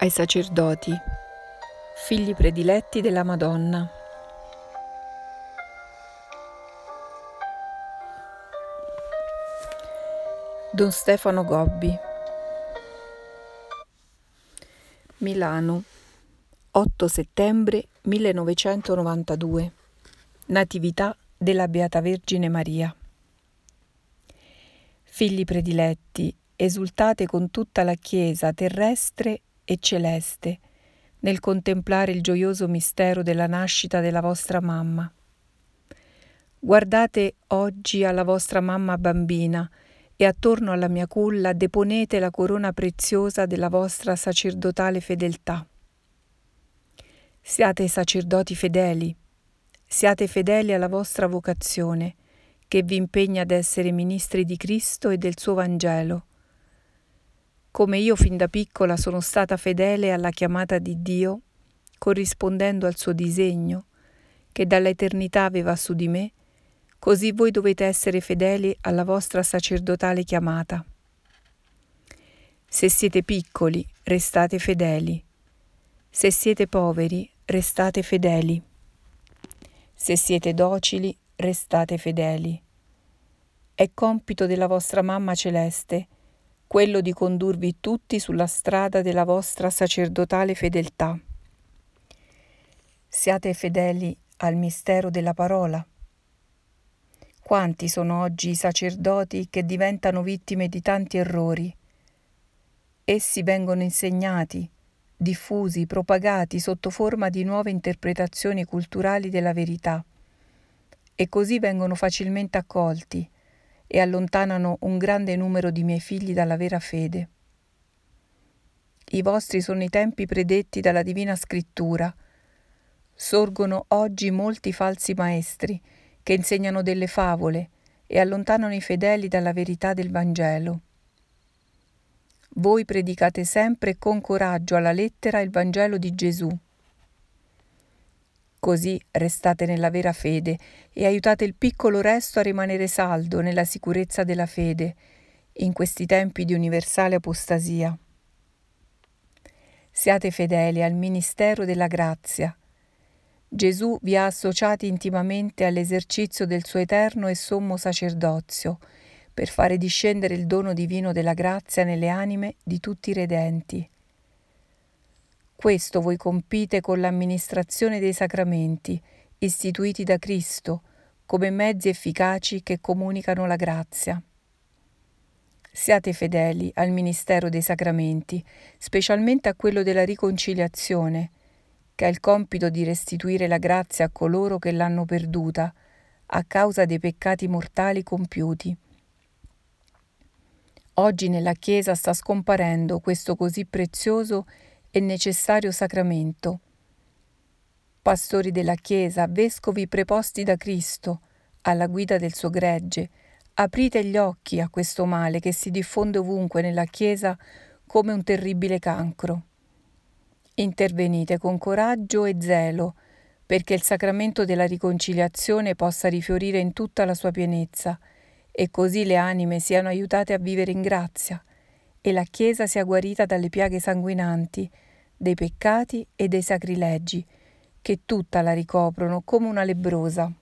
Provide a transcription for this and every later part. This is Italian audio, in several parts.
ai sacerdoti, figli prediletti della Madonna. Don Stefano Gobbi. Milano 8 settembre 1992 Natività della Beata Vergine Maria. Figli prediletti, esultate con tutta la Chiesa terrestre e celeste nel contemplare il gioioso mistero della nascita della vostra mamma. Guardate oggi alla vostra mamma bambina e attorno alla mia culla deponete la corona preziosa della vostra sacerdotale fedeltà. Siate sacerdoti fedeli, siate fedeli alla vostra vocazione, che vi impegna ad essere ministri di Cristo e del suo Vangelo, come io fin da piccola sono stata fedele alla chiamata di Dio, corrispondendo al suo disegno, che dall'eternità aveva su di me, così voi dovete essere fedeli alla vostra sacerdotale chiamata. Se siete piccoli, restate fedeli. Se siete poveri, restate fedeli. Se siete docili, restate fedeli. È compito della vostra mamma celeste quello di condurvi tutti sulla strada della vostra sacerdotale fedeltà. Siate fedeli al mistero della parola. Quanti sono oggi i sacerdoti che diventano vittime di tanti errori? Essi vengono insegnati, diffusi, propagati sotto forma di nuove interpretazioni culturali della verità e così vengono facilmente accolti e allontanano un grande numero di miei figli dalla vera fede. I vostri sono i tempi predetti dalla Divina Scrittura. Sorgono oggi molti falsi maestri che insegnano delle favole e allontanano i fedeli dalla verità del Vangelo. Voi predicate sempre con coraggio alla lettera il Vangelo di Gesù Così restate nella vera fede e aiutate il piccolo resto a rimanere saldo nella sicurezza della fede in questi tempi di universale apostasia. Siate fedeli al ministero della grazia. Gesù vi ha associati intimamente all'esercizio del suo eterno e sommo sacerdozio per fare discendere il dono divino della grazia nelle anime di tutti i redenti. Questo voi compite con l'amministrazione dei sacramenti, istituiti da Cristo, come mezzi efficaci che comunicano la grazia. Siate fedeli al ministero dei sacramenti, specialmente a quello della riconciliazione, che ha il compito di restituire la grazia a coloro che l'hanno perduta a causa dei peccati mortali compiuti. Oggi nella Chiesa sta scomparendo questo così prezioso e necessario sacramento. Pastori della Chiesa, vescovi preposti da Cristo, alla guida del suo gregge, aprite gli occhi a questo male che si diffonde ovunque nella Chiesa come un terribile cancro. Intervenite con coraggio e zelo perché il sacramento della riconciliazione possa rifiorire in tutta la sua pienezza e così le anime siano aiutate a vivere in grazia e la Chiesa sia guarita dalle piaghe sanguinanti, dei peccati e dei sacrilegi, che tutta la ricoprono come una lebrosa.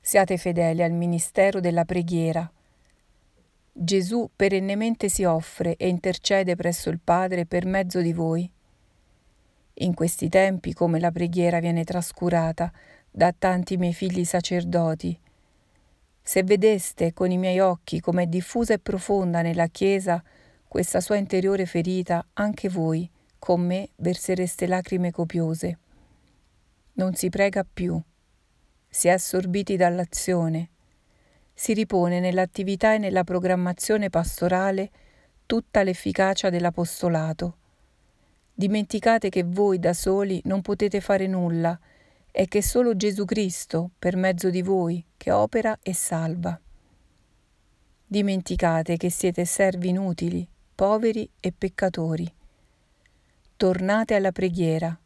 Siate fedeli al ministero della preghiera. Gesù perennemente si offre e intercede presso il Padre per mezzo di voi. In questi tempi, come la preghiera viene trascurata da tanti miei figli sacerdoti, se vedeste con i miei occhi com'è diffusa e profonda nella Chiesa questa sua interiore ferita, anche voi, con me, versereste lacrime copiose. Non si prega più, si è assorbiti dall'azione, si ripone nell'attività e nella programmazione pastorale tutta l'efficacia dell'apostolato. Dimenticate che voi da soli non potete fare nulla e che solo Gesù Cristo, per mezzo di voi, che opera e salva. Dimenticate che siete servi inutili, poveri e peccatori. Tornate alla preghiera.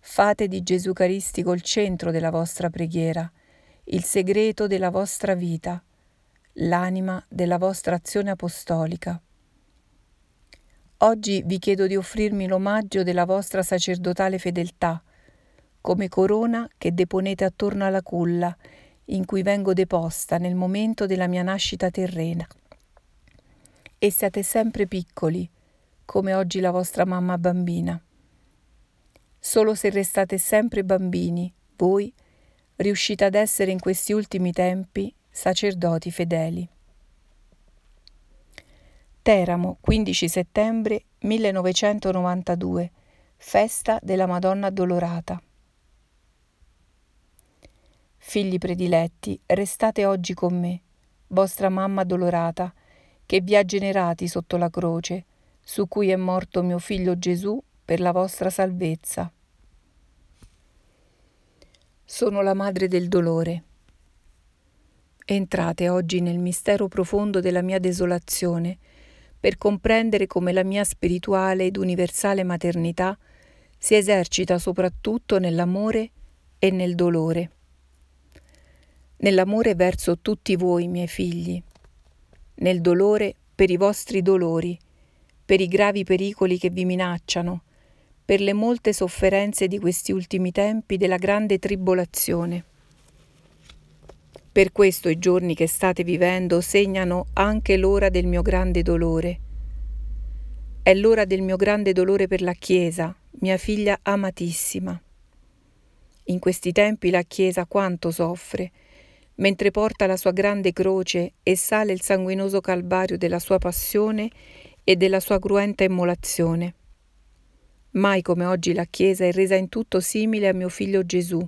Fate di Gesù Caristico il centro della vostra preghiera, il segreto della vostra vita, l'anima della vostra azione apostolica. Oggi vi chiedo di offrirmi l'omaggio della vostra sacerdotale fedeltà, come corona che deponete attorno alla culla in cui vengo deposta nel momento della mia nascita terrena. E siate sempre piccoli, come oggi la vostra mamma bambina. Solo se restate sempre bambini, voi riuscite ad essere in questi ultimi tempi sacerdoti fedeli. Teramo, 15 settembre 1992, festa della Madonna Addolorata. Figli prediletti, restate oggi con me, vostra mamma addolorata, che vi ha generati sotto la croce, su cui è morto mio figlio Gesù per la vostra salvezza. Sono la madre del dolore. Entrate oggi nel mistero profondo della mia desolazione, per comprendere come la mia spirituale ed universale maternità si esercita soprattutto nell'amore e nel dolore. Nell'amore verso tutti voi, miei figli, nel dolore per i vostri dolori, per i gravi pericoli che vi minacciano, per le molte sofferenze di questi ultimi tempi della grande tribolazione. Per questo i giorni che state vivendo segnano anche l'ora del mio grande dolore. È l'ora del mio grande dolore per la Chiesa, mia figlia amatissima. In questi tempi la Chiesa quanto soffre, mentre porta la sua grande croce e sale il sanguinoso calvario della sua passione e della sua cruenta immolazione. Mai come oggi la Chiesa è resa in tutto simile a mio figlio Gesù,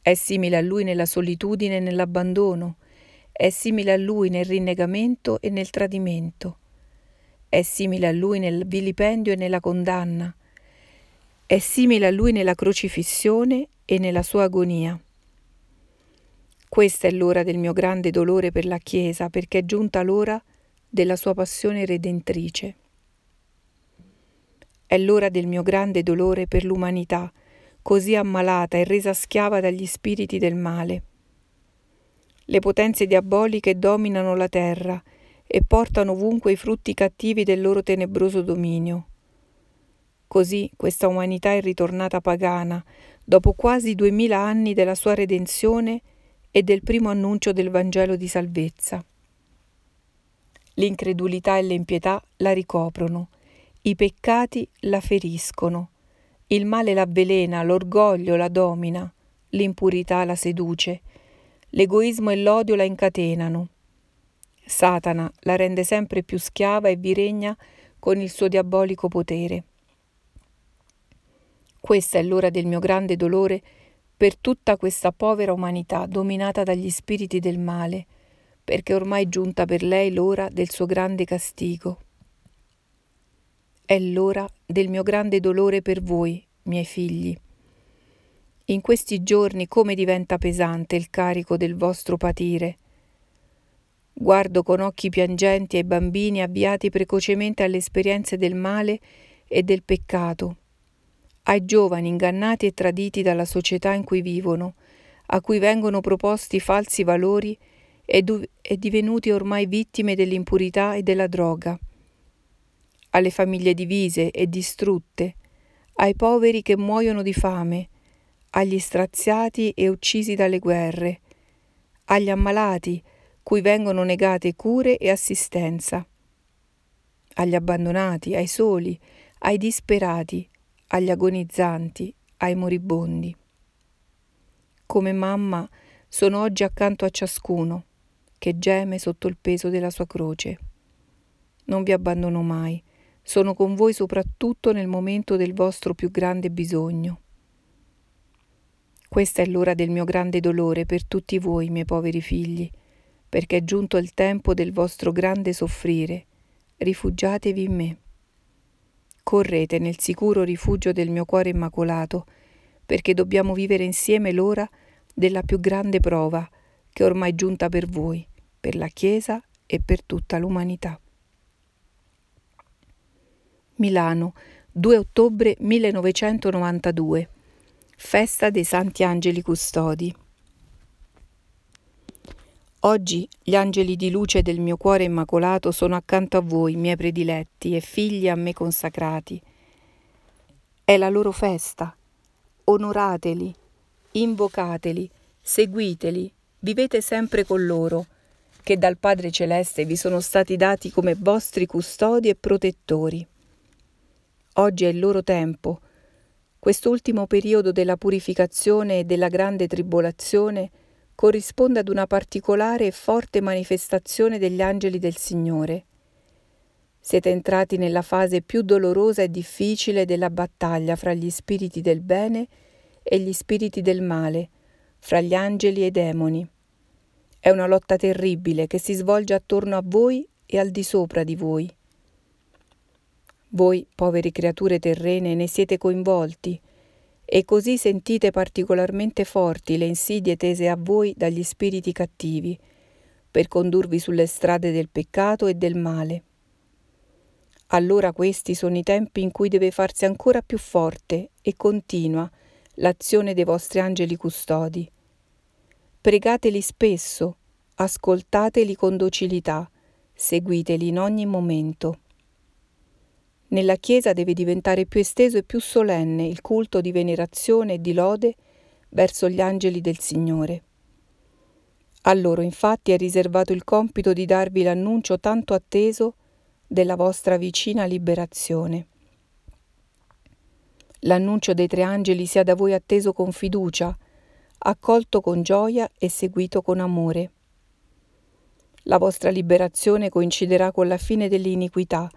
è simile a lui nella solitudine e nell'abbandono, è simile a lui nel rinnegamento e nel tradimento, è simile a lui nel vilipendio e nella condanna, è simile a lui nella crocifissione e nella sua agonia. Questa è l'ora del mio grande dolore per la Chiesa, perché è giunta l'ora della sua passione redentrice. È l'ora del mio grande dolore per l'umanità, così ammalata e resa schiava dagli spiriti del male. Le potenze diaboliche dominano la terra e portano ovunque i frutti cattivi del loro tenebroso dominio. Così questa umanità è ritornata pagana, dopo quasi duemila anni della sua redenzione e del primo annuncio del Vangelo di salvezza. L'incredulità e l'impietà la ricoprono, i peccati la feriscono, il male l'avvelena, l'orgoglio la domina, l'impurità la seduce, l'egoismo e l'odio la incatenano. Satana la rende sempre più schiava e vi regna con il suo diabolico potere. Questa è l'ora del mio grande dolore per tutta questa povera umanità dominata dagli spiriti del male, perché ormai è giunta per lei l'ora del suo grande castigo. È l'ora del mio grande dolore per voi, miei figli. In questi giorni come diventa pesante il carico del vostro patire. Guardo con occhi piangenti ai bambini avviati precocemente alle esperienze del male e del peccato, ai giovani ingannati e traditi dalla società in cui vivono, a cui vengono proposti falsi valori e, du- e divenuti ormai vittime dell'impurità e della droga. Alle famiglie divise e distrutte, ai poveri che muoiono di fame, agli straziati e uccisi dalle guerre, agli ammalati cui vengono negate cure e assistenza, agli abbandonati, ai soli, ai disperati, agli agonizzanti, ai moribondi. Come mamma sono oggi accanto a ciascuno che geme sotto il peso della sua croce. Non vi abbandono mai sono con voi soprattutto nel momento del vostro più grande bisogno. Questa è l'ora del mio grande dolore per tutti voi, miei poveri figli, perché è giunto il tempo del vostro grande soffrire. Rifugiatevi in me. Correte nel sicuro rifugio del mio cuore immacolato, perché dobbiamo vivere insieme l'ora della più grande prova che ormai è giunta per voi, per la Chiesa e per tutta l'umanità. Milano, 2 ottobre 1992. Festa dei Santi Angeli Custodi. Oggi gli angeli di luce del mio cuore immacolato sono accanto a voi, miei prediletti e figli a me consacrati. È la loro festa. Onorateli, invocateli, seguiteli, vivete sempre con loro, che dal Padre Celeste vi sono stati dati come vostri custodi e protettori. Oggi è il loro tempo. Quest'ultimo periodo della purificazione e della grande tribolazione corrisponde ad una particolare e forte manifestazione degli angeli del Signore. Siete entrati nella fase più dolorosa e difficile della battaglia fra gli spiriti del bene e gli spiriti del male, fra gli angeli e i demoni. È una lotta terribile che si svolge attorno a voi e al di sopra di voi. Voi, poveri creature terrene, ne siete coinvolti e così sentite particolarmente forti le insidie tese a voi dagli spiriti cattivi, per condurvi sulle strade del peccato e del male. Allora questi sono i tempi in cui deve farsi ancora più forte e continua l'azione dei vostri angeli custodi. Pregateli spesso, ascoltateli con docilità, seguiteli in ogni momento. Nella Chiesa deve diventare più esteso e più solenne il culto di venerazione e di lode verso gli angeli del Signore. A loro infatti è riservato il compito di darvi l'annuncio tanto atteso della vostra vicina liberazione. L'annuncio dei tre angeli sia da voi atteso con fiducia, accolto con gioia e seguito con amore. La vostra liberazione coinciderà con la fine dell'iniquità,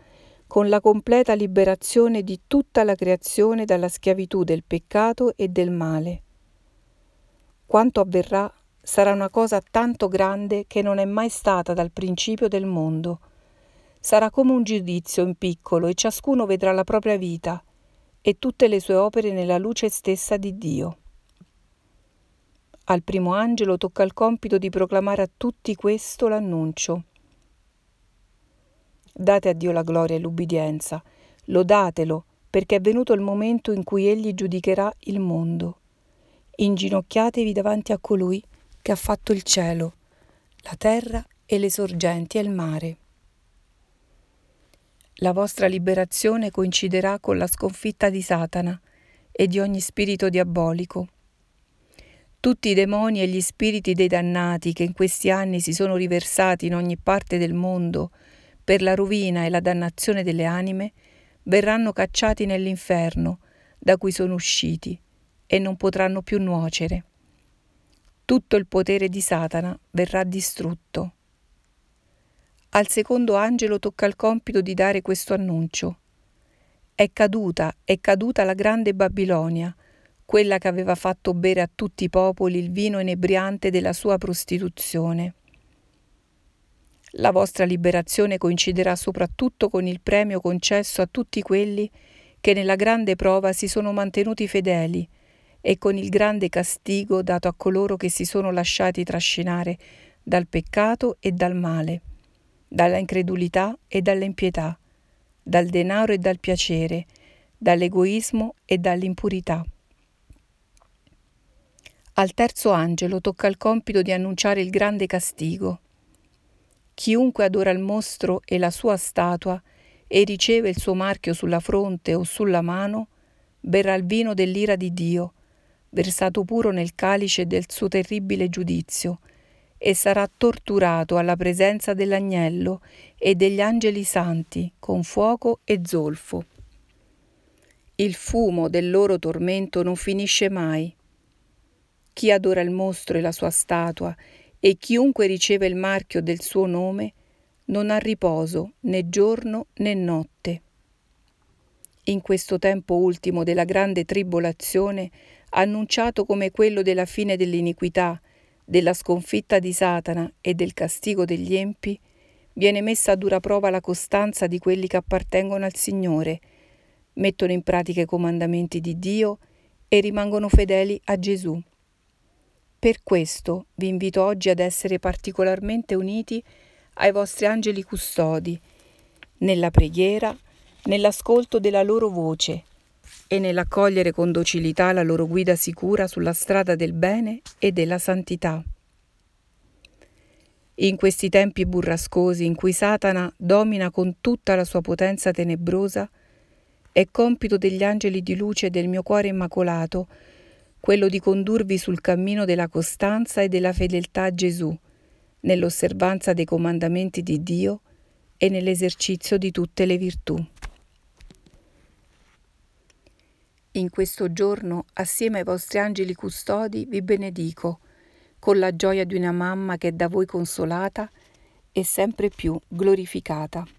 con la completa liberazione di tutta la creazione dalla schiavitù del peccato e del male. Quanto avverrà sarà una cosa tanto grande che non è mai stata dal principio del mondo. Sarà come un giudizio in piccolo e ciascuno vedrà la propria vita e tutte le sue opere nella luce stessa di Dio. Al primo angelo tocca il compito di proclamare a tutti questo l'annuncio. Date a Dio la gloria e l'ubbidienza, lodatelo, perché è venuto il momento in cui Egli giudicherà il mondo. Inginocchiatevi davanti a colui che ha fatto il cielo, la terra e le sorgenti e il mare. La vostra liberazione coinciderà con la sconfitta di Satana e di ogni spirito diabolico. Tutti i demoni e gli spiriti dei dannati che in questi anni si sono riversati in ogni parte del mondo per la rovina e la dannazione delle anime, verranno cacciati nell'inferno da cui sono usciti e non potranno più nuocere. Tutto il potere di Satana verrà distrutto. Al secondo angelo tocca il compito di dare questo annuncio. È caduta, è caduta la grande Babilonia, quella che aveva fatto bere a tutti i popoli il vino inebriante della sua prostituzione. La vostra liberazione coinciderà soprattutto con il premio concesso a tutti quelli che nella grande prova si sono mantenuti fedeli e con il grande castigo dato a coloro che si sono lasciati trascinare dal peccato e dal male, dalla incredulità e dall'impietà, dal denaro e dal piacere, dall'egoismo e dall'impurità. Al terzo angelo tocca il compito di annunciare il grande castigo. Chiunque adora il mostro e la sua statua e riceve il suo marchio sulla fronte o sulla mano, berrà il vino dell'ira di Dio, versato puro nel calice del suo terribile giudizio, e sarà torturato alla presenza dell'agnello e degli angeli santi con fuoco e zolfo. Il fumo del loro tormento non finisce mai. Chi adora il mostro e la sua statua e chiunque riceve il marchio del suo nome non ha riposo né giorno né notte. In questo tempo ultimo della grande tribolazione, annunciato come quello della fine dell'iniquità, della sconfitta di Satana e del castigo degli empi, viene messa a dura prova la costanza di quelli che appartengono al Signore, mettono in pratica i comandamenti di Dio e rimangono fedeli a Gesù. Per questo vi invito oggi ad essere particolarmente uniti ai vostri angeli custodi, nella preghiera, nell'ascolto della loro voce e nell'accogliere con docilità la loro guida sicura sulla strada del bene e della santità. In questi tempi burrascosi in cui Satana domina con tutta la sua potenza tenebrosa, è compito degli angeli di luce del mio cuore immacolato quello di condurvi sul cammino della costanza e della fedeltà a Gesù, nell'osservanza dei comandamenti di Dio e nell'esercizio di tutte le virtù. In questo giorno, assieme ai vostri angeli custodi, vi benedico, con la gioia di una mamma che è da voi consolata e sempre più glorificata.